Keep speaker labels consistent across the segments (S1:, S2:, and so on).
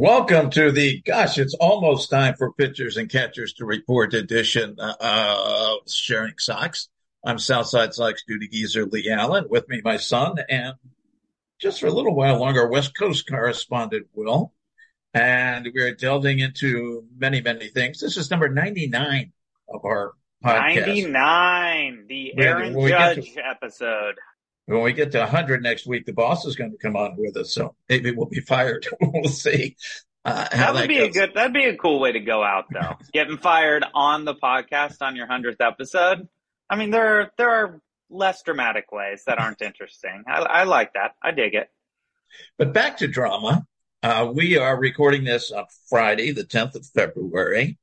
S1: Welcome to the, gosh, it's almost time for pitchers and catchers to report edition uh, of Sharing Sox. I'm Southside Sox duty geezer Lee Allen. With me, my son, and just for a little while longer, West Coast correspondent Will. And we're delving into many, many things. This is number 99 of our podcast.
S2: 99, the Aaron
S1: when we get
S2: Judge episode.
S1: When we get to 100 next week, the boss is going to come on with us. So maybe we'll be fired. we'll see. Uh,
S2: That would
S1: that
S2: be a good, that'd be a cool way to go out though. Getting fired on the podcast on your 100th episode. I mean, there are, there are less dramatic ways that aren't interesting. I, I like that. I dig it.
S1: But back to drama. Uh, we are recording this on Friday, the 10th of February,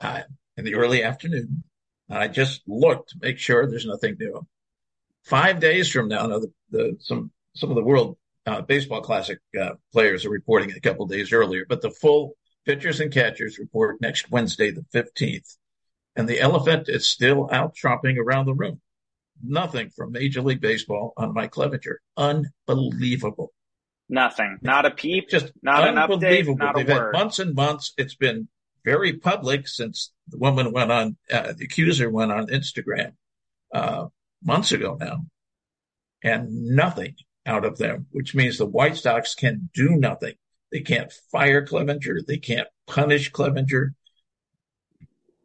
S1: uh, in the early afternoon. I just looked to make sure there's nothing new. Five days from now, now the, the, some, some of the World uh, Baseball Classic uh, players are reporting a couple days earlier, but the full pitchers and catchers report next Wednesday, the 15th. And the elephant is still out tromping around the room. Nothing from Major League Baseball on Mike Clevinger. Unbelievable.
S2: Nothing. Not a peep.
S1: Just
S2: not an update.
S1: unbelievable.
S2: Not a
S1: They've
S2: word.
S1: months and months. It's been very public since the woman went on, uh, the accuser went on Instagram, uh, months ago now and nothing out of them, which means the White Sox can do nothing. They can't fire Clevinger. They can't punish Clevinger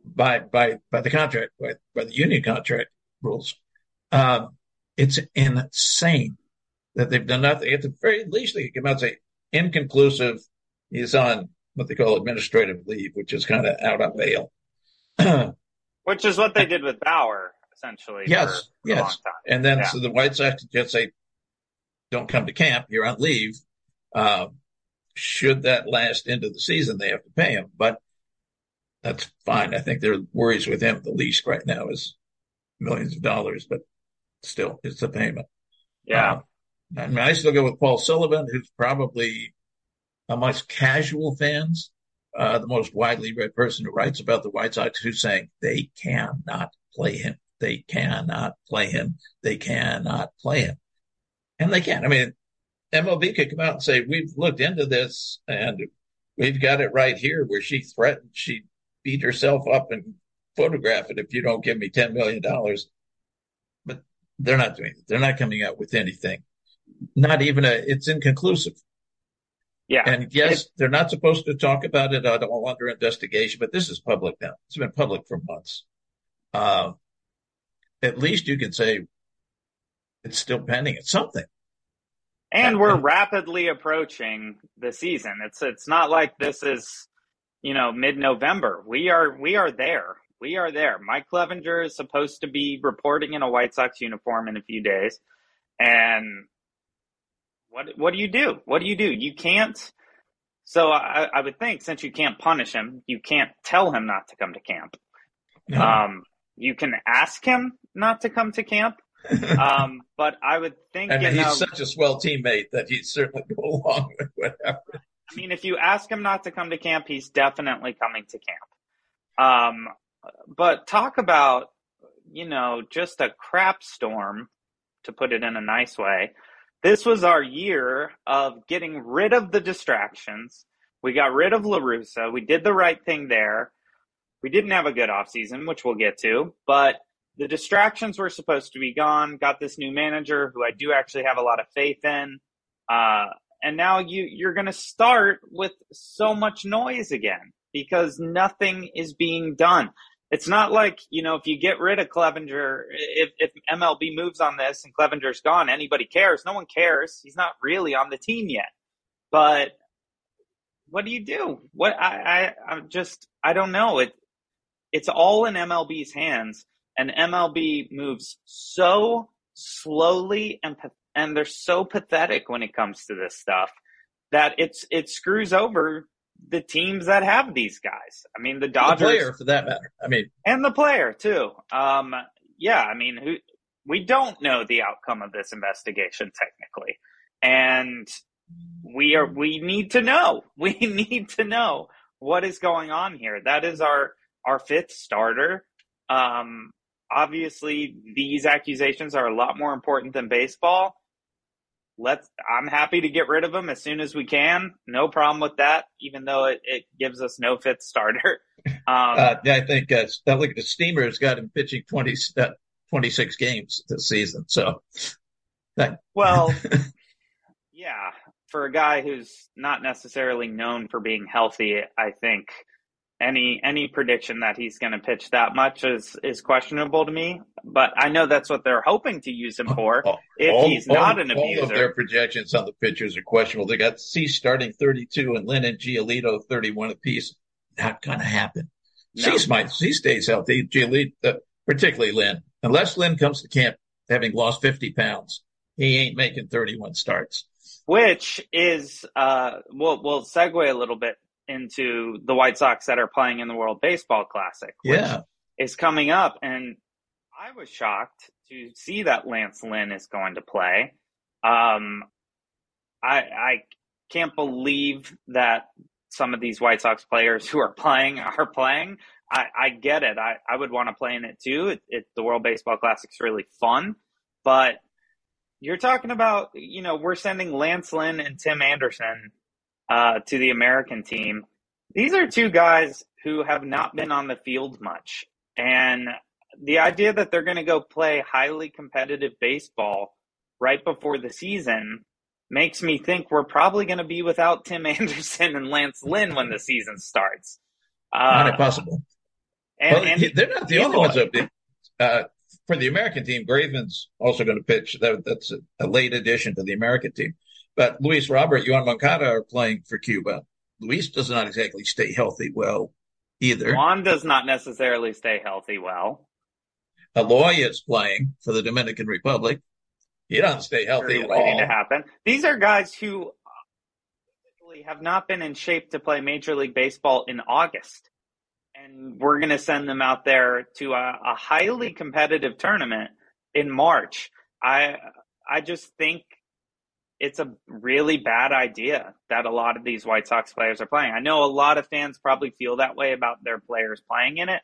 S1: by, by, by the contract, by, by the union contract rules. Um, it's insane that they've done nothing. At the very least, they can come out and say inconclusive. He's on what they call administrative leave, which is kind of out on bail.
S2: Which is what they did with Bauer, essentially.
S1: yes, yes. And then
S2: Yeah.
S1: so the White Sox just say, "Don't come to camp. You're on leave." Uh, should that last into the season, they have to pay him, but that's fine. I think their worries with him the least right now is millions of dollars, but still, it's a payment.
S2: Yeah.
S1: Uh, I mean, I still go with Paul Sullivan, who's probably amongst casual fans, uh, the most widely read person who writes about the White Sox, who's saying they cannot play him. They cannot play him. They cannot play him. And they can't. I mean, MLB could come out and say, we've looked into this and we've got it right here where she threatened, she beat herself up and photograph it if you don't give me $10 million. But they're not doing it. They're not coming out with anything. Not even a, it's inconclusive.
S2: Yeah.
S1: And yes, they're not supposed to talk about it at all under investigation, but this is public now. It's been public for months. Uh, at least you can say it's still pending. It's something.
S2: And we're rapidly approaching the season. It's it's not like this is, you know, mid-November. We are we are there. We are there. Mike Clevinger is supposed to be reporting in a White Sox uniform in a few days. And what what do you do? What do you do? You can't so I, I would think since you can't punish him, you can't tell him not to come to camp.
S1: No.
S2: Um, you can ask him not to come to camp. Um, but I would think,
S1: I mean,
S2: in
S1: he's
S2: a-
S1: such a swell teammate that he'd certainly go along with whatever.
S2: I mean, if you ask him not to come to camp, he's definitely coming to camp. Um, but talk about, you know, just a crap storm, to put it in a nice way. This was our year of getting rid of the distractions. We got rid of LaRussa. We did the right thing there. We didn't have a good offseason, which we'll get to, but the distractions were supposed to be gone. Got this new manager who I do actually have a lot of faith in. Uh, and now you you're going to start with so much noise again because nothing is being done. It's not like you know if you get rid of Clevinger, if if MLB moves on this and Clevinger's gone, anybody cares? No one cares. He's not really on the team yet. But what do you do? What I, I I'm just I don't know. It it's all in MLB's hands, and MLB moves so slowly and and they're so pathetic when it comes to this stuff that it's it screws over the teams that have these guys. I mean, the
S1: The player, for that matter. I mean,
S2: and the player too. Um, yeah, I mean, who we don't know the outcome of this investigation technically, and we are we need to know. We need to know what is going on here. That is our our fifth starter. Um, obviously, these accusations are a lot more important than baseball. Let's. I'm happy to get rid of him as soon as we can. No problem with that. Even though it, it gives us no fifth starter. Um,
S1: uh, I think uh, look at the Steamers got him pitching 20, uh, 26 games this season. So
S2: Well, yeah, for a guy who's not necessarily known for being healthy, I think any any prediction that he's going to pitch that much is is questionable to me. But I know that's what they're hoping to use him for. if
S1: all,
S2: he's not
S1: all-
S2: an
S1: all of their projections on the pitchers are questionable. They got Cease starting 32 and Lynn and Giolito 31 apiece. Not going to happen.
S2: No.
S1: Might, Cease stays healthy. Giolito, uh, particularly Lynn, unless Lynn comes to camp having lost 50 pounds, he ain't making 31 starts.
S2: which is uh, we'll we'll segue a little bit into the White Sox that are playing in the World Baseball Classic, which
S1: Yeah.
S2: is coming up, and I was shocked to see that Lance Lynn is going to play. Um, I I can't believe that some of these White Sox players who are playing are playing. I, I get it. I, I would want to play in it too. It, it, the World Baseball Classic's really fun, but you're talking about, you know, we're sending Lance Lynn and Tim Anderson uh, to the American team. These are two guys who have not been on the field much. And the idea that they're going to go play highly competitive baseball right before the season makes me think we're probably going to be without Tim Anderson and Lance Lynn when the season starts.
S1: Not
S2: Uh,
S1: impossible.
S2: and,
S1: well,
S2: and
S1: they're not the only ones up there. Uh, for the American team, Graveman's also going to pitch. That, that's a, a late addition to the American team. But Luis Robert, Juan Moncada are playing for Cuba. Luis does not exactly stay healthy well either.
S2: Juan does not necessarily stay healthy well.
S1: Eloy is playing for the Dominican Republic. He doesn't stay healthy at
S2: waiting
S1: all.
S2: to happen. These are guys who uh, have not been in shape to play Major League Baseball in August. And we're going to send them out there to a, a highly competitive tournament in March. I I just think it's a really bad idea that a lot of these White Sox players are playing. I know a lot of fans probably feel that way about their players playing in it,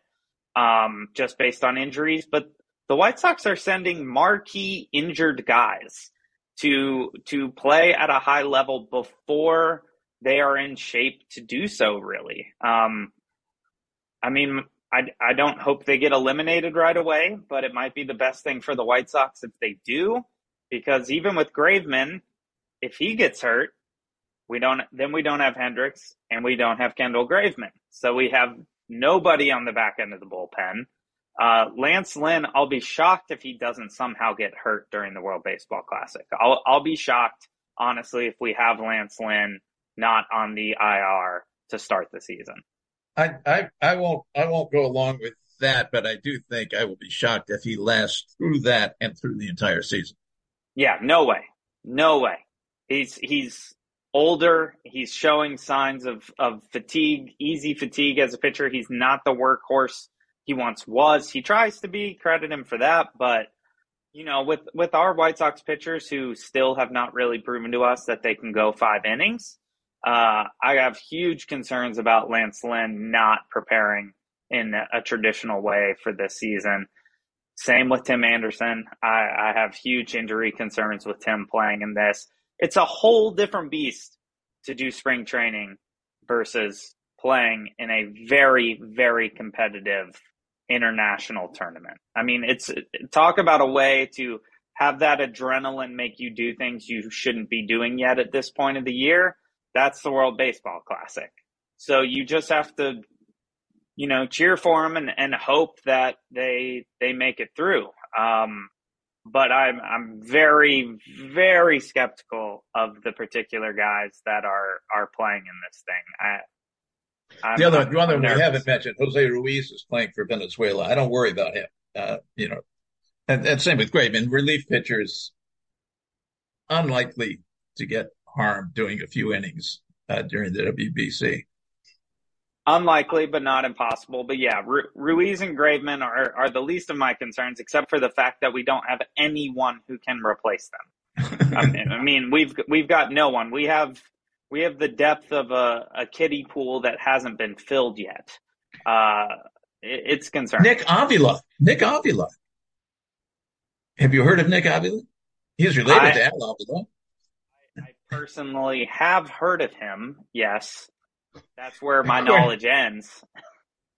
S2: um, just based on injuries. But the White Sox are sending marquee injured guys to to play at a high level before they are in shape to do so. Really, um, I mean, I I don't hope they get eliminated right away, but it might be the best thing for the White Sox if they do, because even with Graveman, if he gets hurt, we don't then we don't have Hendriks and we don't have Kendall Graveman, so we have nobody on the back end of the bullpen. Uh, Lance Lynn, I'll be shocked if he doesn't somehow get hurt during the World Baseball Classic. I'll I'll be shocked honestly, if we have Lance Lynn not on the IR to start the season.
S1: I, I, I won't, I won't go along with that, but I do think I will be shocked if he lasts through that and through the entire season.
S2: Yeah, no way. No way. He's, he's older. He's showing signs of, of fatigue, easy fatigue as a pitcher. He's not the workhorse he once was. He tries to be, credit him for that, but you know, with with our White Sox pitchers who still have not really proven to us that they can go five innings, uh, I have huge concerns about Lance Lynn not preparing in a traditional way for this season. Same with Tim Anderson. I, I have huge injury concerns with Tim playing in this. It's a whole different beast to do spring training versus playing in a very, very competitive international tournament. I mean, it's talk about a way to have that adrenaline make you do things you shouldn't be doing yet at this point of the year. That's the World Baseball Classic. So you just have to, you know, cheer for them and, and hope that they they make it through. Um, but I'm I'm very very skeptical of the particular guys that are are playing in this thing. I
S1: I'm, the other, the other one we haven't mentioned, Jose Ruiz is playing for Venezuela. I don't worry about him. Uh, you know, and, and same with Graveman. Relief pitchers unlikely to get harmed doing a few innings uh, during the WBC.
S2: Unlikely, but not impossible. But yeah, Ru- Ruiz and Graveman are, are the least of my concerns, except for the fact that we don't have anyone who can replace them. I, mean, I mean, we've we've got no one. We have we have the depth of a, a kiddie pool that hasn't been filled yet. Uh, it, it's concerning.
S1: Nick Avila. Nick Avila. Have you heard of Nick Avila? He's related I, to Al Avila.
S2: I, I personally have heard of him. Yes, that's where my knowledge ends.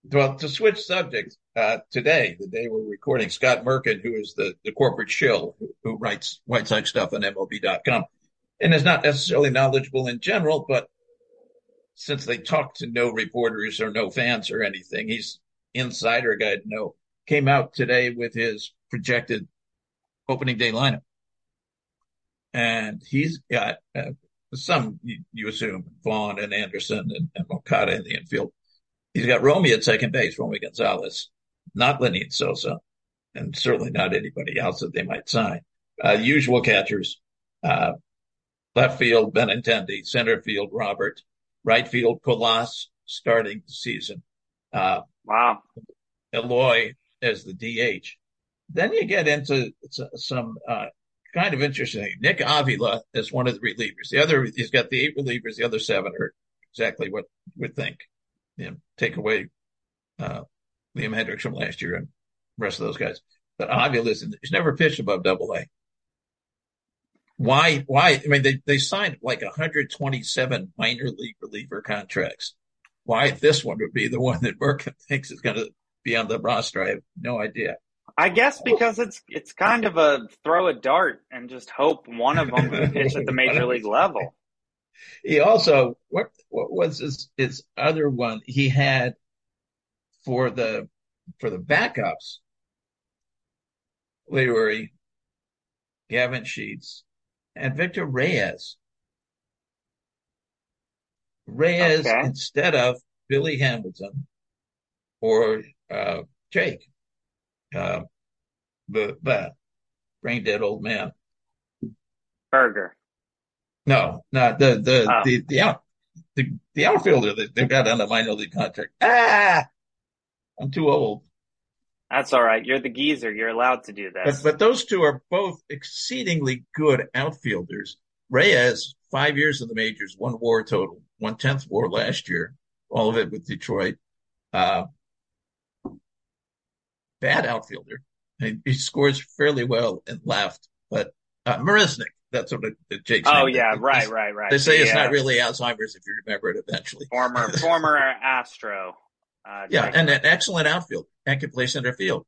S1: Well, to switch subjects, uh, today, the day we're recording, Scott Merkin, who is the, the corporate shill who, who writes White Sox stuff on MLB.com, and is not necessarily knowledgeable in general, but since they talk to no reporters or no fans or anything, he's insider guy to know. Came out today with his projected opening day lineup, and he's got uh, some you, you, assume Vaughn and Anderson and, and Moncada in the infield. He's got Romy at second base, Romy Gonzalez, not Lenyn Sosa, and certainly not anybody else that they might sign. Uh, usual catchers, uh, Left field, Benintendi. Center field, Robert. Right field, Colas, starting the season. Uh,
S2: wow.
S1: Eloy as the DH. Then you get into some uh, kind of interesting. Nick Avila is one of the relievers. The other, he's got the eight relievers. The other seven are exactly what would think. You know, take away uh, Liam Hendriks from last year and rest of those guys. But Avila is, he's never pitched above double A. Why? Why? I mean, they, they signed like 127 minor league reliever contracts. Why this one would be the one that Merkin thinks is going to be on the roster? I have no idea.
S2: I guess because it's it's kind of a throw a dart and just hope one of them pitch at the major league level.
S1: He also what what was his his other one? He had for the for the backups. Leury, Gavin Sheets, and Victor Reyes. Reyes okay. instead of Billy Hamilton or uh, Jake, uh, the, the brain dead old man.
S2: Burger.
S1: No, not the the oh. the the out the, the outfielder that they've got on a minor league contract. Ah, I'm too old.
S2: That's all right. You're the geezer. You're allowed to do that.
S1: But, but those two are both exceedingly good outfielders. Reyes, five years in the majors, one WAR total, one tenth WAR last year, all of it with Detroit. Uh, bad outfielder. He, he, scores fairly well in left, but uh, Marisnick, that's what it, Jake's.
S2: Oh yeah, right, right, right.
S1: They say yeah. it's not really Alzheimer's if you remember it eventually.
S2: Former former Astro.
S1: Uh, yeah, and an excellent outfield and can play center field.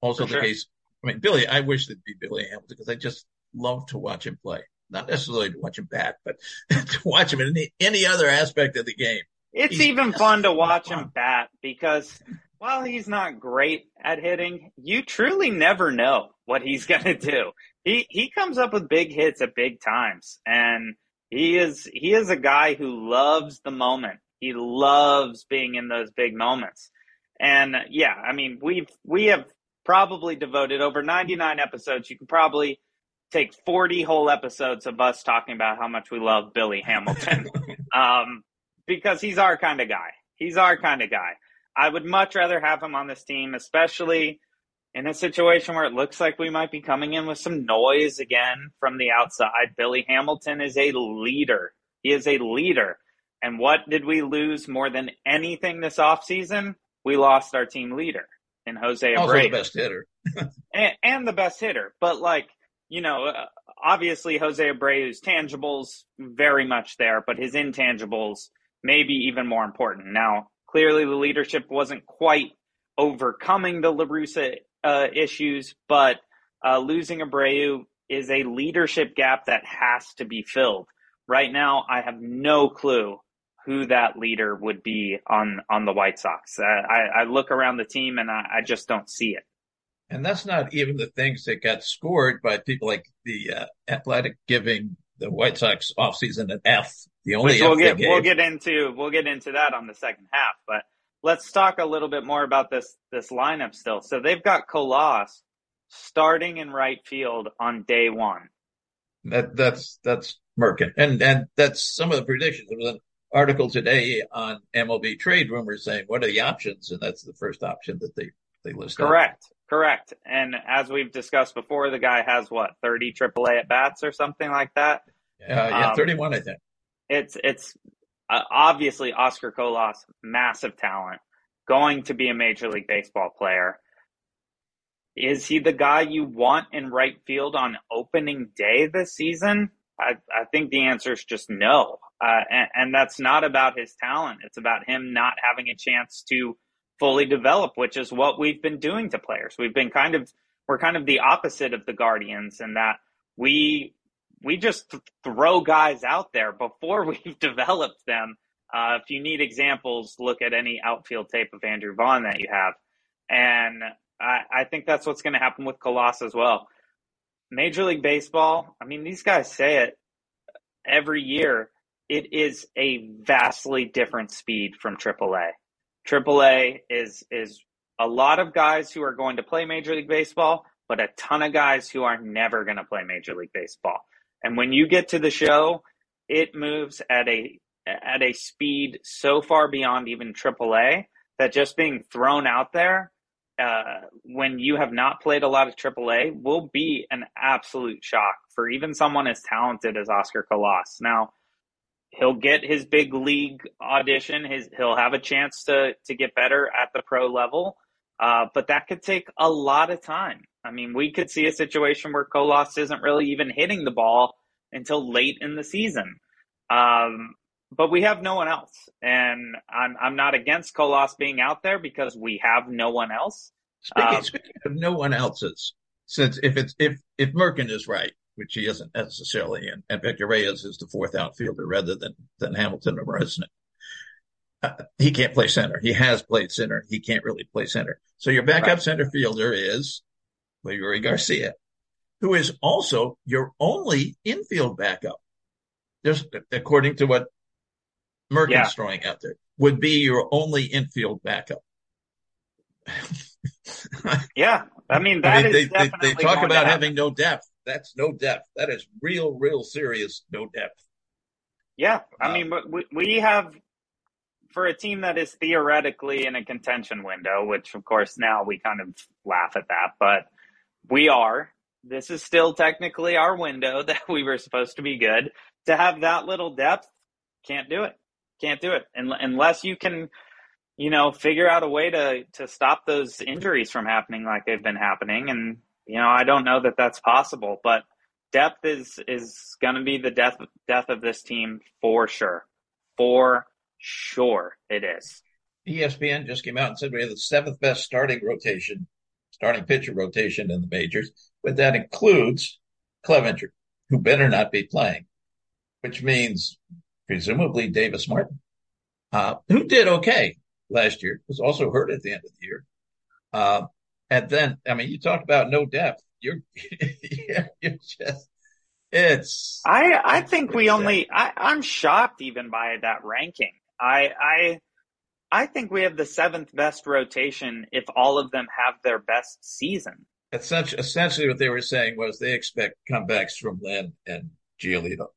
S1: Also, For the sure. case. I mean, Billy. I wish it'd be Billy Hamilton because I just love to watch him play. Not necessarily to watch him bat, but to watch him in any, any other aspect of the game.
S2: It's He's even fun to watch fun. him bat because while he's not great at hitting, you truly never know what he's going to do. He he comes up with big hits at big times and he is he is a guy who loves the moment. He loves being in those big moments. And yeah, I mean, we've we have probably devoted over 99 episodes. You can probably take 40 whole episodes of us talking about how much we love Billy Hamilton. um, because he's our kind of guy. He's our kind of guy. I would much rather have him on this team, especially in a situation where it looks like we might be coming in with some noise again from the outside. Billy Hamilton is a leader. He is a leader. And what did we lose more than anything this offseason? We lost our team leader in Jose Abreu.
S1: Also the best hitter.
S2: and, and, the best hitter. But like, you know, uh, obviously Jose Abreu's tangibles very much there, but his intangibles maybe even more important. Now, clearly the leadership wasn't quite overcoming the La Russa uh, issues, but uh, losing Abreu is a leadership gap that has to be filled. Right now, I have no clue who that leader would be on on the White Sox. Uh, I, I, look around the team and I, I, just don't see it.
S1: And that's not even the things that got scored by people like the uh, Athletic giving the White Sox offseason an F. The only
S2: Which we'll get we'll get into we'll get into that on the second half, but let's talk a little bit more about this this lineup still. So they've got Colas starting in right field on day one.
S1: That that's that's Merkin, and and that's some of the predictions. There was an article today on MLB trade rumors saying what are the options, and that's the first option that they they list.
S2: Correct, out. correct. And as we've discussed before, the guy has what thirty AAA at bats or something like that.
S1: Uh, yeah, um, thirty one, I think.
S2: It's it's uh, obviously Oscar Colas, massive talent, going to be a major league baseball player. Is he the guy you want in right field on opening day this season? I, I think the answer is just no. Uh, and, and that's not about his talent. It's about him not having a chance to fully develop, which is what we've been doing to players. We've been kind of, we're kind of the opposite of the Guardians in that we we just th- throw guys out there before we've developed them. Uh, if you need examples, look at any outfield tape of Andrew Vaughn that you have. And I, I think that's what's going to happen with Colas as well. Major League Baseball, I mean, these guys say it every year. It is a vastly different speed from AAA. AAA is is a lot of guys who are going to play Major League Baseball, but a ton of guys who are never going to play Major League Baseball. And when you get to the show, it moves at a at a speed so far beyond even AAA that just being thrown out there uh, when you have not played a lot of AAA will be an absolute shock for even someone as talented as Oscar Colas. Now, he'll get his big league audition. His he'll have a chance to to get better at the pro level, uh, but that could take a lot of time. I mean, we could see a situation where Colas isn't really even hitting the ball until late in the season. Um, but we have no one else. And I'm, I'm not against Colas being out there because we have no one else.
S1: Speaking, um, speaking of no one else's, since if it's, if, if Merkin is right, which he isn't necessarily, and, and Victor Reyes is the fourth outfielder rather than, than Hamilton or Resnick. He can't play center. He has played center. He can't really play center. So your backup right. center fielder is Leury Garcia, who is also your only infield backup. Just according to what Merkin's yeah. throwing out there, would be your only infield backup.
S2: yeah, I mean that I mean,
S1: they, they, they, talk about having no depth. That's no depth. That is real, real serious no depth.
S2: Yeah, I uh, mean we, we have for a team that is theoretically in a contention window, which of course now we kind of laugh at that, but we are. This is still technically our window that we were supposed to be good. To have that little depth, can't do it. Can't do it And, unless you can, you know, figure out a way to to stop those injuries from happening like they've been happening. And you know, I don't know that that's possible, but depth is is going to be the death death of this team for sure. For sure, it is.
S1: ESPN just came out and said we have the seventh best starting rotation starting pitcher rotation in the majors, but that includes Clevinger, who better not be playing, which means presumably Davis Martin, uh, who did okay. last year, was also hurt at the end of the year. Uh, and then, I mean, you talk about no depth. You're, you're just, it's.
S2: I I think we only. I, I'm shocked even by that ranking. I I I think we have the seventh best rotation if all of them have their best season.
S1: Essentially, essentially what they were saying was they expect comebacks from Lynn and Giolito.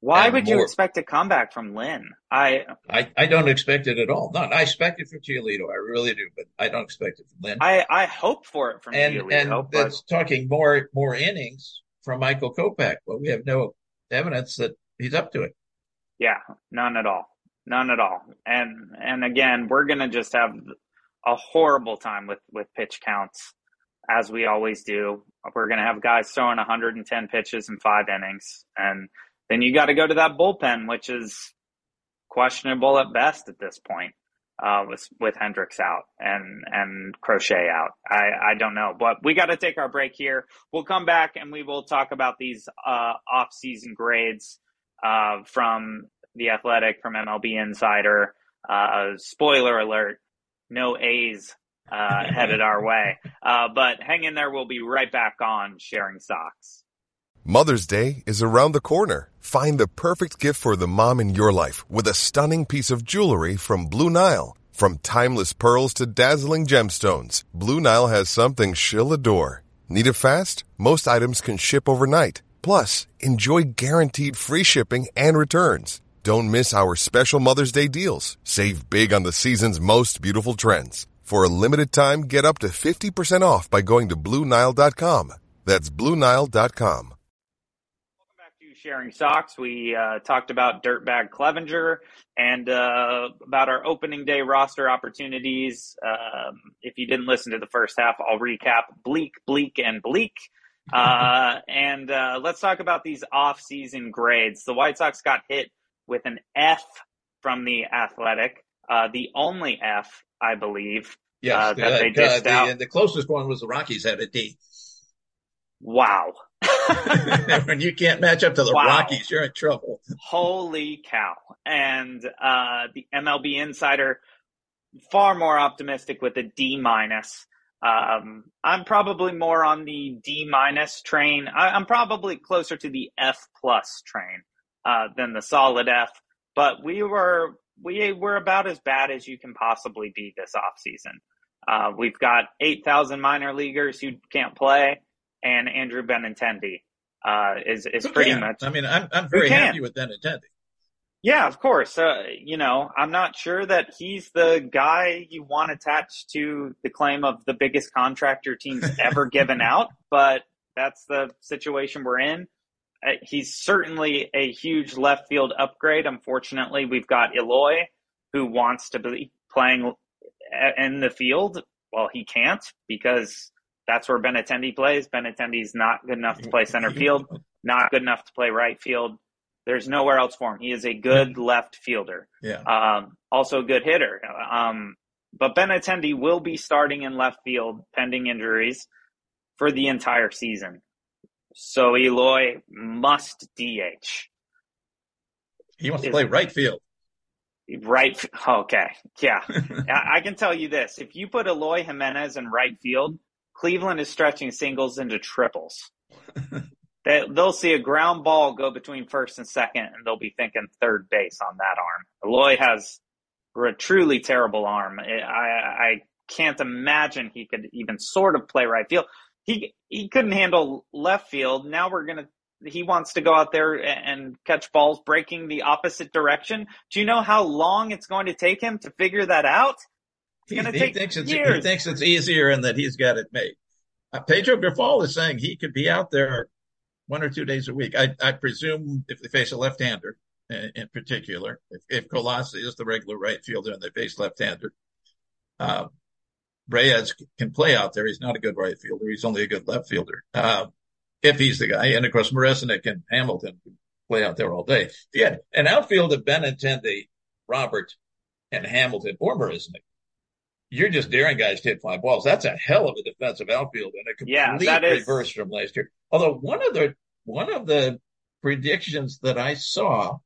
S2: Why
S1: And
S2: would you expect a comeback from Lynn? I
S1: I, I don't expect it at all. No, I expect it from Giolito. I really do, but I don't expect it from Lynn.
S2: I I hope for it from
S1: and
S2: Giolito,
S1: and
S2: but
S1: that's talking more more innings from Michael Kopech. Well, we have no evidence that he's up to it.
S2: Yeah, none at all. None at all. And and again, we're gonna just have a horrible time with with pitch counts, as we always do. We're gonna have guys throwing 110 pitches in five innings, and then you got to go to that bullpen, which is questionable at best at this point. Uh, with with Hendriks out and and Crochet out, I I don't know, but we got to take our break here. We'll come back and we will talk about these uh, off season grades uh, from the Athletic, from MLB Insider. Uh, spoiler alert: no A's uh, headed our way. Uh, but hang in there. We'll be right back on sharing Sox.
S3: Mother's Day is around the corner. Find the perfect gift for the mom in your life with a stunning piece of jewelry from Blue Nile. From timeless pearls to dazzling gemstones, Blue Nile has something she'll adore. Need it fast? Most items can ship overnight. Plus, enjoy guaranteed free shipping and returns. Don't miss our special Mother's Day deals. Save big on the season's most beautiful trends. For a limited time, get up to 50% off by going to BlueNile.com. That's BlueNile.com.
S2: Welcome back to Sharing Sox. We uh, talked about Dirtbag Clevinger and uh, about our opening day roster opportunities. Um, if you didn't listen to the first half, I'll recap bleak, bleak, and bleak. Uh, and uh, let's talk about these off-season grades. The White Sox got hit with an F from the Athletic, uh, the only F, I believe,
S1: Yes,
S2: uh, that they
S1: uh,
S2: dished
S1: the,
S2: out.
S1: the closest one was the Rockies had a D.
S2: Wow.
S1: when you can't match up to the
S2: Wow.
S1: Rockies, you're in trouble.
S2: Holy cow. And uh, the MLB Insider, far more optimistic with a D minus. Um, I'm probably more on the D minus train. I, I'm probably closer to the F plus train uh, than the solid F. But we were we were about as bad as you can possibly be this offseason. Uh, we've got 8,000 minor leaguers who can't play, and Andrew Benintendi uh, is is
S1: Who
S2: pretty
S1: can?
S2: much
S1: I mean, I'm I'm very happy with Benintendi.
S2: yeah, of course. Uh, you know, I'm not sure that he's the guy you want attached to the claim of the biggest contract your team's ever given out, but that's the situation we're in. Uh, he's certainly a huge left field upgrade. Unfortunately, we've got Eloy, who wants to be playing in the field. Well, he can't because that's where Benintendi plays. Benintendi's not good enough to play center field, not good enough to play right field. There's nowhere else for him. He is a good left fielder.
S1: Yeah.
S2: Um, also a good hitter. Um, but Benintendi will be starting in left field pending injuries for the entire season. So Eloy must DH.
S1: He wants to play right field.
S2: Right. Okay. Yeah. I I can tell you this. If you put Eloy Jimenez in right field, Cleveland is stretching singles into triples. they, they'll see a ground ball go between first and second, and they'll be thinking third base on that arm. Eloy has a truly terrible arm. I, I can't imagine he could even sort of play right field. He he couldn't handle left field. Now we're gonna. He wants to go out there and catch balls breaking the opposite direction. Do you know how long it's going to take him to figure that out?
S1: He, he
S2: take
S1: thinks it's he thinks it's easier and that he's got it made. Uh, Pedro Grifol is saying he could be out there one or two days a week. I, I presume if they face a left-hander in, in particular, if, if Colossi is the regular right fielder and they face left-hander, uh, Reyes can play out there. He's not a good right fielder. He's only a good left fielder. Uh, if he's the guy, and of course Marisnick and Hamilton can play out there all day. If you had an outfield of Benintendi, Robert, and Hamilton or Marisnick, you're just daring guys to hit fly balls. That's a hell of a defensive outfield and a complete
S2: Yeah, that is-
S1: reverse from last year. Although one of the one of the predictions that I saw,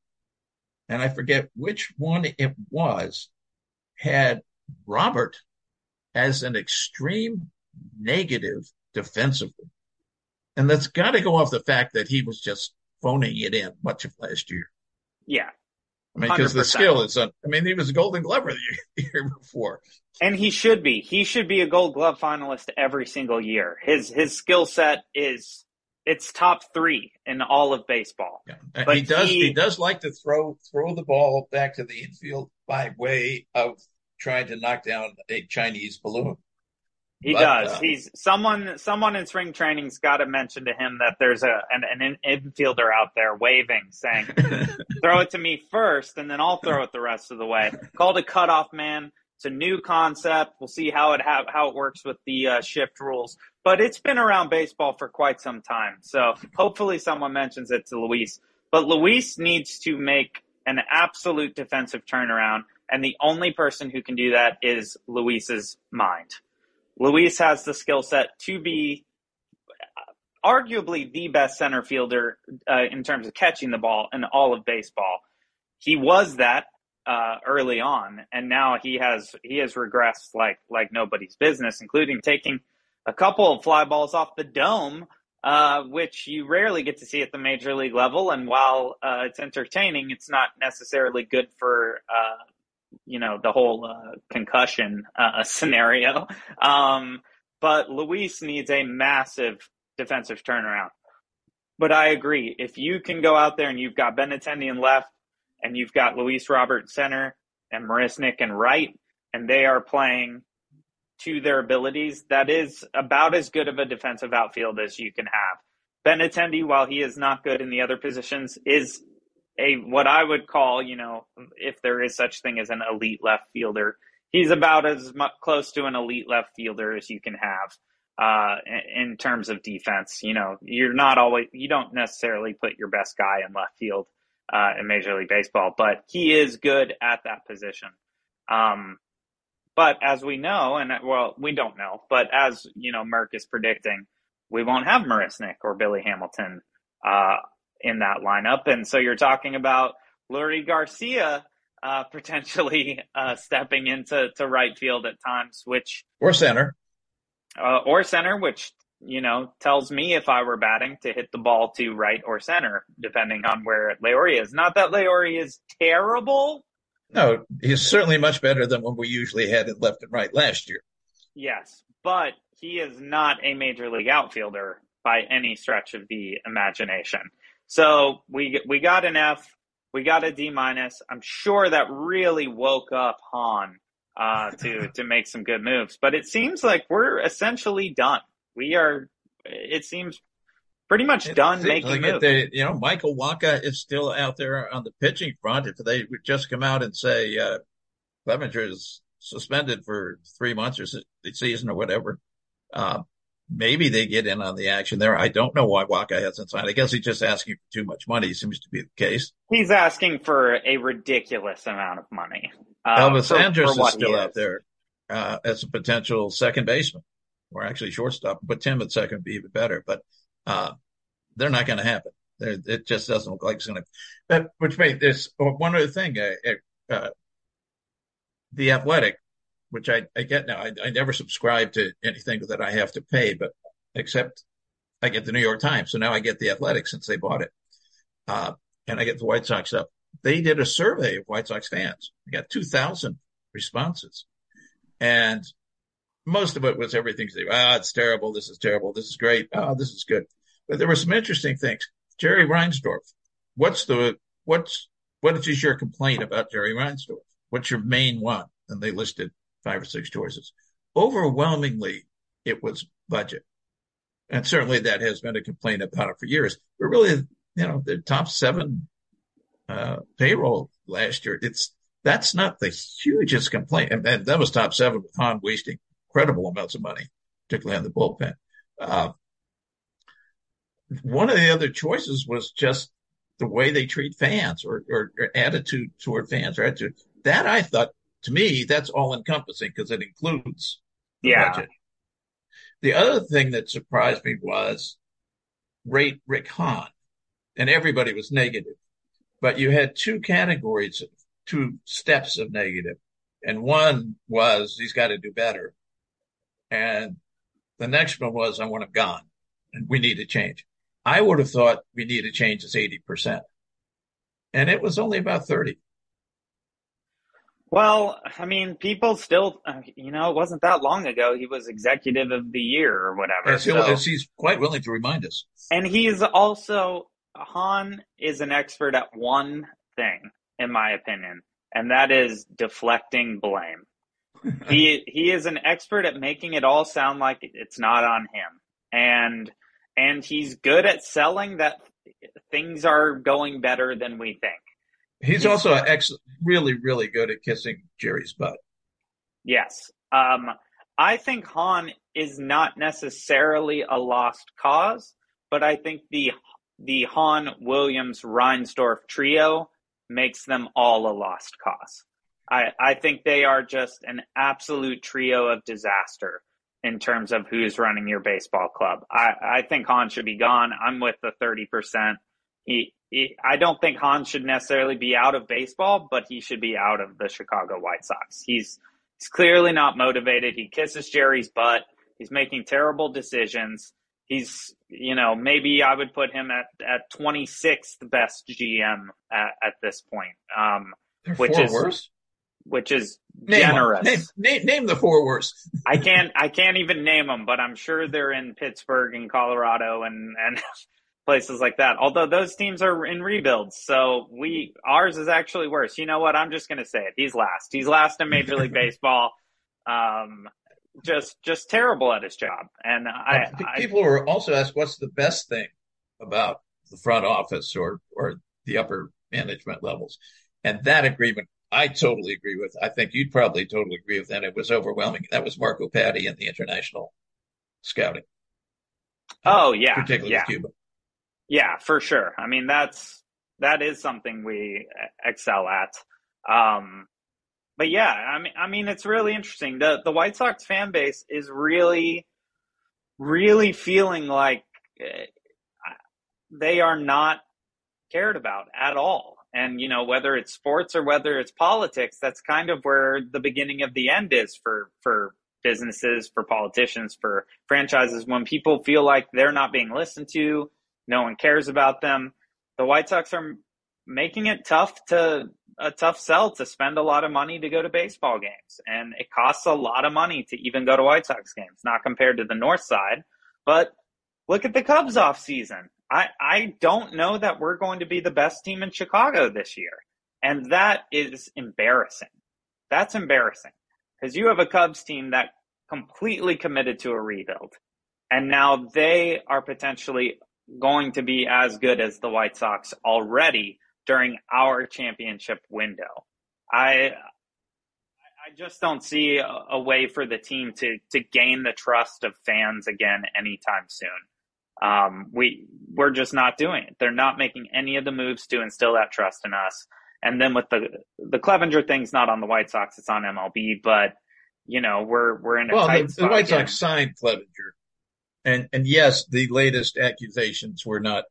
S1: and I forget which one it was, had Robert as an extreme negative defensively. And that's got to go off the fact that he was just phoning it in much of last year.
S2: Yeah.
S1: I mean, because the skill is, un- I mean, he was a Golden Glover the year before.
S2: And he should be. He should be a Gold Glove finalist every single year. His his skill set is it's top three in all of baseball.
S1: Yeah. Uh, but he does he, he, does like to throw throw the ball back to the infield by way of trying to knock down a Chinese balloon.
S2: He but, does. Uh, He's someone. Someone in spring training's got to mention to him that there's a an, an infielder out there waving, saying, "Throw it to me first, and then I'll throw it the rest of the way." Called a cutoff man. It's a new concept. We'll see how it ha- how it works with the uh, shift rules. But it's been around baseball for quite some time. So hopefully someone mentions it to Luis. But Luis needs to make an absolute defensive turnaround, and the only person who can do that is Luis's mind. Luis has the skill set to be arguably the best center fielder uh, in terms of catching the ball in all of baseball. He was that uh, early on, and now he has he has regressed like like nobody's business, including taking a couple of fly balls off the dome, uh, which you rarely get to see at the major league level. And while uh, it's entertaining, it's not necessarily good for uh, you know the whole uh, concussion uh, scenario. Um, but Luis needs a massive defensive turnaround. But I agree. If you can go out there and you've got Benintendi in left, and you've got Luis Robert center, and Marisnick and right, and they are playing to their abilities, that is about as good of a defensive outfield as you can have. Benintendi, while he is not good in the other positions, is a what I would call, you know, if there is such thing as an elite left fielder, he's about as much close to an elite left fielder as you can have uh, in terms of defense. You know, you're not always you don't necessarily put your best guy in left field uh, in Major League Baseball, but he is good at that position. Um, but as we know, and well, we don't know, but as you know, Merkin is predicting, we won't have Marisnick or Billy Hamilton uh, in that lineup. And so you're talking about Leury Garcia uh, potentially uh, stepping into to right field at times, which
S1: or center,
S2: uh, or center, which you know tells me if I were batting to hit the ball to right or center, depending on where Leury is. Not that Leury is terrible.
S1: No, he's certainly much better than what we usually had at left and right last year.
S2: Yes, but he is not a major league outfielder by any stretch of the imagination. So we we got an F, we got a D minus. I'm sure that really woke up Hahn uh, to to make some good moves. But it seems like we're essentially done. We are. It seems pretty much done making like moves.
S1: They, you know, Michael Wacha is still out there on the pitching front. If they would just come out and say uh, Clevinger is suspended for three months or the season or whatever, uh, maybe they get in on the action there. I don't know why Wacha hasn't signed. I guess he's just asking for too much money. Seems to be the case.
S2: He's asking for a ridiculous amount of money.
S1: Uh, Elvis for, Andrus for is still is. out there uh, as a potential second baseman, or actually shortstop. Put Tim at second would be even better, but uh, they're not going to happen. They're, it just doesn't look like it's going to. Which made this one other thing. Uh, uh, the Athletic which I, I get now. I, I never subscribe to anything that I have to pay, but except I get the New York Times. So now I get the Athletic since they bought it. Uh, and I get the White Sox stuff. They did a survey of White Sox fans. They got 2,000 responses. And most of it was everything. Ah, oh, it's terrible. This is terrible. This is great. Oh, this is good. But there were some interesting things. Jerry Reinsdorf. What's the, what's, what is your complaint about Jerry Reinsdorf? What's your main one? And they listed five or six choices. Overwhelmingly, it was budget. And certainly that has been a complaint about it for years. But really, you know, the top seven uh, payroll last year, it's that's not the hugest complaint. And, and that was top seven with Hahn wasting incredible amounts of money, particularly on the bullpen. Uh, one of the other choices was just the way they treat fans or, or, or attitude toward fans or attitude. That I thought to me, that's all encompassing because it includes the yeah. budget. The other thing that surprised me was rate Rick Hahn, and everybody was negative, but you had two categories, two steps of negative. And one was he's got to do better. And the next one was I want him gone and we need to change. I would have thought we need to change is 80%. And it was only about 30.
S2: Well, I mean, people still, uh, you know, it wasn't that long ago. He was executive of the year or whatever.
S1: As, so, as he's quite willing to remind us.
S2: And he's also, Hahn is an expert at one thing, in my opinion, and that is deflecting blame. he he is an expert at making it all sound like it's not on him. And and he's good at selling that things are going better than we think.
S1: He's, also ex- really, really good at kissing Jerry's butt.
S2: Yes. Um, I think Hahn is not necessarily a lost cause, but I think the the Hahn Williams Reinsdorf trio makes them all a lost cause. I, I think they are just an absolute trio of disaster in terms of who's running your baseball club. I, I think Hahn should be gone. I'm with the 30%. He, he, I don't think Hans should necessarily be out of baseball, but he should be out of the Chicago White Sox. He's, he's clearly not motivated. He kisses Jerry's butt. He's making terrible decisions. He's, you know, maybe I would put him at, at 26th best GM at, at this point. Um,
S1: which is
S2: worse which is name generous.
S1: Name, name, name, the four worst.
S2: I can't I can't even name them, but I'm sure they're in Pittsburgh and Colorado and and places like that. Although those teams are in rebuilds, so we ours is actually worse. You know what? I'm just going to say it. He's last. He's last in Major League Baseball. Um, just just terrible at his job. And I,
S1: people I, are also asked what's the best thing about the front office or or the upper management levels, and that agreement I totally agree with. I think you'd probably totally agree with that. It was overwhelming. That was Marco Paddy and the international scouting.
S2: Oh yeah,
S1: particularly
S2: yeah.
S1: Cuba.
S2: Yeah, for sure. I mean, that's that is something we excel at. Um, but yeah, I mean, I mean, it's really interesting. The the White Sox fan base is really, really feeling like eh, they are not cared about at all. And, you know, whether it's sports or whether it's politics, that's kind of where the beginning of the end is for, for businesses, for politicians, for franchises. When people feel like they're not being listened to, no one cares about them. The White Sox are making it tough to, a tough sell to spend a lot of money to go to baseball games. And it costs a lot of money to even go to White Sox games, not compared to the North side. But look at the Cubs off season. I, I don't know that we're going to be the best team in Chicago this year. And that is embarrassing. That's embarrassing because you have a Cubs team that completely committed to a rebuild. And now they are potentially going to be as good as the White Sox already during our championship window. I, I just don't see a, way for the team to, to gain the trust of fans again anytime soon. Um, we we're just not doing it. They're not making any of the moves to instill that trust in us. And then with the the Clevinger thing's not on the White Sox, it's on MLB. But you know we're we're in a
S1: well,
S2: tight
S1: the, the White Sox signed Clevinger, and and yes, the latest accusations were not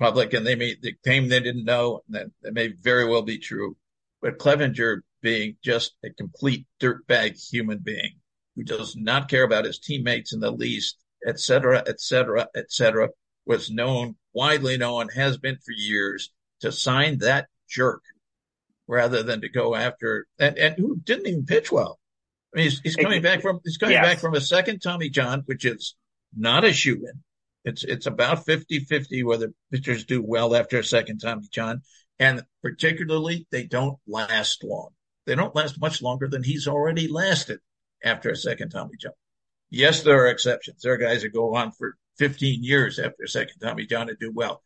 S1: public, and they may they claim they didn't know. That that may very well be true, but Clevinger being just a complete dirtbag human being who does not care about his teammates in the least et cetera, et cetera, et cetera, was known, widely known, has been for years to sign that jerk rather than to go after and, and who didn't even pitch well. I mean, he's, he's coming back from he's coming yes. back from a second Tommy John, which is not a shoe in. It's it's about 50-50 whether pitchers do well after a second Tommy John. And particularly they don't last long. They don't last much longer than he's already lasted after a second Tommy John. Yes, there are exceptions. There are guys that go on for 15 years after a second Tommy John and do well,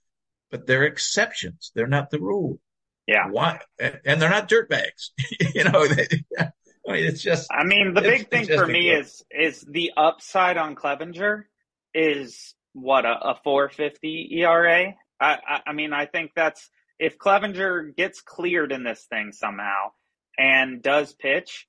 S1: but they're exceptions. They're not the rule.
S2: Yeah.
S1: Why? And they're not dirtbags. you know, they, I mean, it's just.
S2: I mean, the big thing for me is is the upside on Clevinger is what a, a 450 ERA. I, I, I mean, I think that's if Clevinger gets cleared in this thing somehow and does pitch,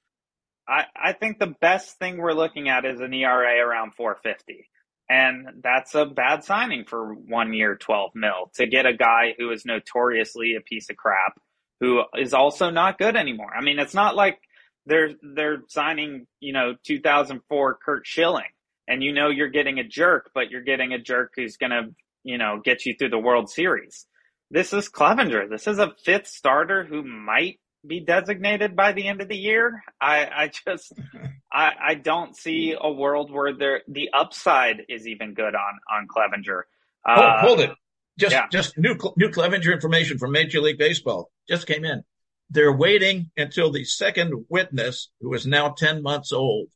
S2: I, I think the best thing we're looking at is an ERA around 450. And that's a bad signing for one year, 12 mil to get a guy who is notoriously a piece of crap, who is also not good anymore. I mean, it's not like they're they're signing, you know, 2004 Curt Schilling, and you know you're getting a jerk, but you're getting a jerk who's going to, you know, get you through the World Series. This is Clevinger. This is a fifth starter who might be designated by the end of the year. I, I just I, I don't see a world where there the upside is even good on on Clevinger.
S1: Uh, hold, hold it. Just yeah. just new new Clevinger information from Major League Baseball just came in. They're waiting until the second witness, who is now ten months old,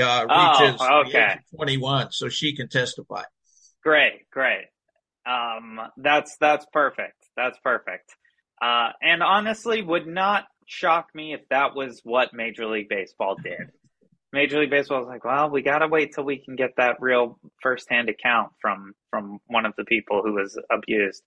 S1: uh, reaches
S2: oh, okay.
S1: 21, so she can testify.
S2: Great, great. Um, that's that's perfect. That's perfect. Uh, and honestly, would not shock me if that was what Major League Baseball did. Major League Baseball is like, well, we gotta wait till we can get that real firsthand account from from one of the people who was abused.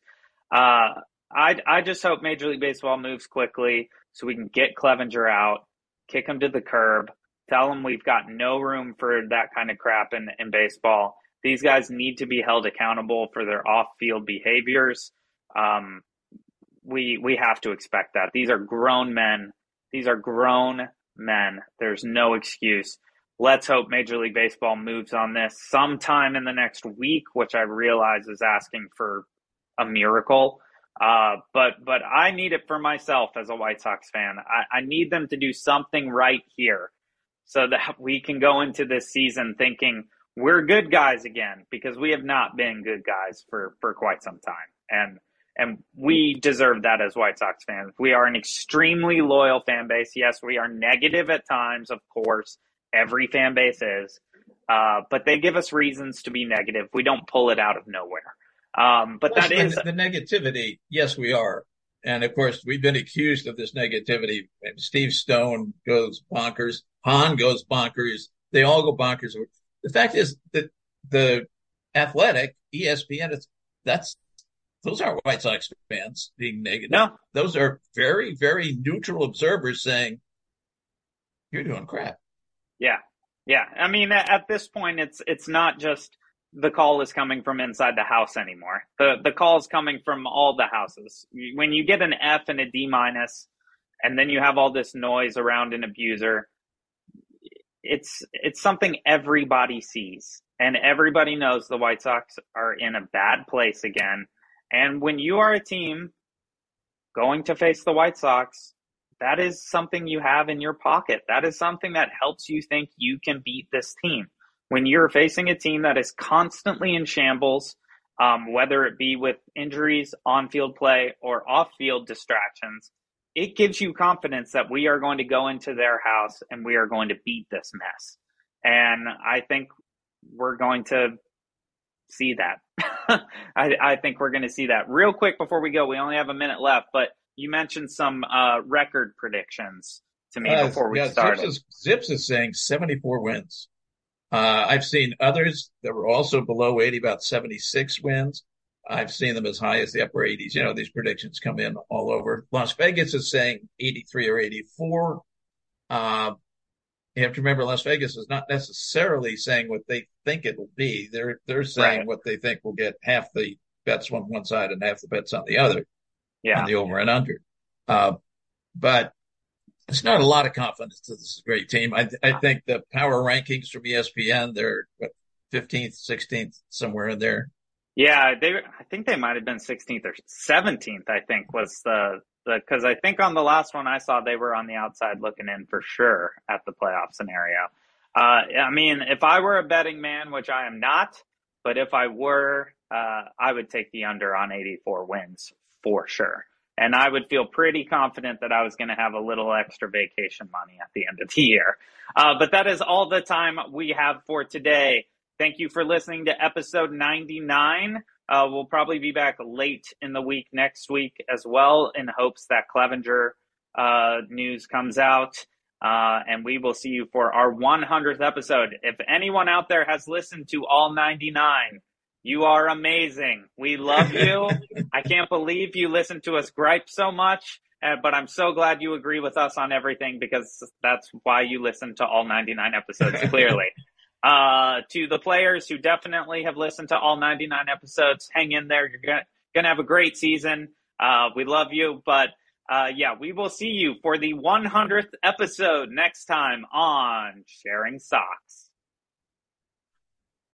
S2: Uh, I I just hope Major League Baseball moves quickly so we can get Clevinger out, kick him to the curb, tell them we've got no room for that kind of crap in in baseball. These guys need to be held accountable for their off field behaviors. Um, we we have to expect that. These are grown men. These are grown men. There's no excuse. Let's hope Major League Baseball moves on this sometime in the next week, which I realize is asking for a miracle. Uh, but but I need it for myself as a White Sox fan. I, I need them to do something right here, so that we can go into this season thinking we're good guys again because we have not been good guys for for quite some time. And and we deserve that as White Sox fans. We are an extremely loyal fan base. Yes, we are negative at times, of course. Every fan base is. Uh, but they give us reasons to be negative. We don't pull it out of nowhere. Um, but that
S1: the,
S2: is
S1: the negativity. Yes, we are. And of course, we've been accused of this negativity. And Steve Stone goes bonkers. Hahn goes bonkers. They all go bonkers. The fact is that the athletic ESPN, it's, that's those aren't White Sox fans being negative.
S2: No,
S1: those are very, very neutral observers saying you're doing crap.
S2: Yeah, yeah. I mean, at this point, it's it's not just the call is coming from inside the house anymore. The the call is coming from all the houses. When you get an F and a D minus, and then you have all this noise around an abuser, it's it's something everybody sees, and everybody knows the White Sox are in a bad place again and when you are a team going to face the White Sox, that is something you have in your pocket. That is something that helps you think you can beat this team. When you're facing a team that is constantly in shambles, um, whether it be with injuries, on field play, or off field distractions, it gives you confidence that we are going to go into their house and we are going to beat this mess. And I think we're going to see that. I, I, think we're going to see that real quick before we go. We only have a minute left, but you mentioned some uh, record predictions to me uh, before we yeah, started.
S1: ZiPS is, ZiPS is saying 74 wins. Uh, I've seen others that were also below 80, about 76 wins. I've seen them as high as the upper 80s. You know, these predictions come in all over. Las Vegas is saying 83 or 84. Uh, you have to remember Las Vegas is not necessarily saying what they think it will be. They're they're saying right. what they think will get half the bets on one side and half the bets on the other.
S2: Yeah.
S1: On the over and under. Uh, but it's not a lot of confidence that this is a great team. I I think the power rankings from ESPN, they're what, 15th, 16th, somewhere in there.
S2: Yeah, they. I think they might have been 16th or 17th. I think was the because I think on the last one I saw they were on the outside looking in for sure at the playoff scenario. Uh, I mean, if I were a betting man, which I am not, but if I were, uh, I would take the under on 84 wins for sure. And I would feel pretty confident that I was going to have a little extra vacation money at the end of the year. Uh, but that is all the time we have for today. Thank you for listening to episode 99. Uh, we'll probably be back late in the week next week as well in hopes that Clevinger uh, news comes out. Uh, and we will see you for our 100th episode. If anyone out there has listened to all 99, you are amazing. We love you. I can't believe you listen to us gripe so much, uh, but I'm so glad you agree with us on everything because that's why you listen to all 99 episodes, clearly. Uh, to the players who definitely have listened to all 99 episodes, hang in there. You're gonna, gonna have a great season. Uh, we love you, but Uh, yeah, we will see you for the 100th episode next time on Sharing Sox.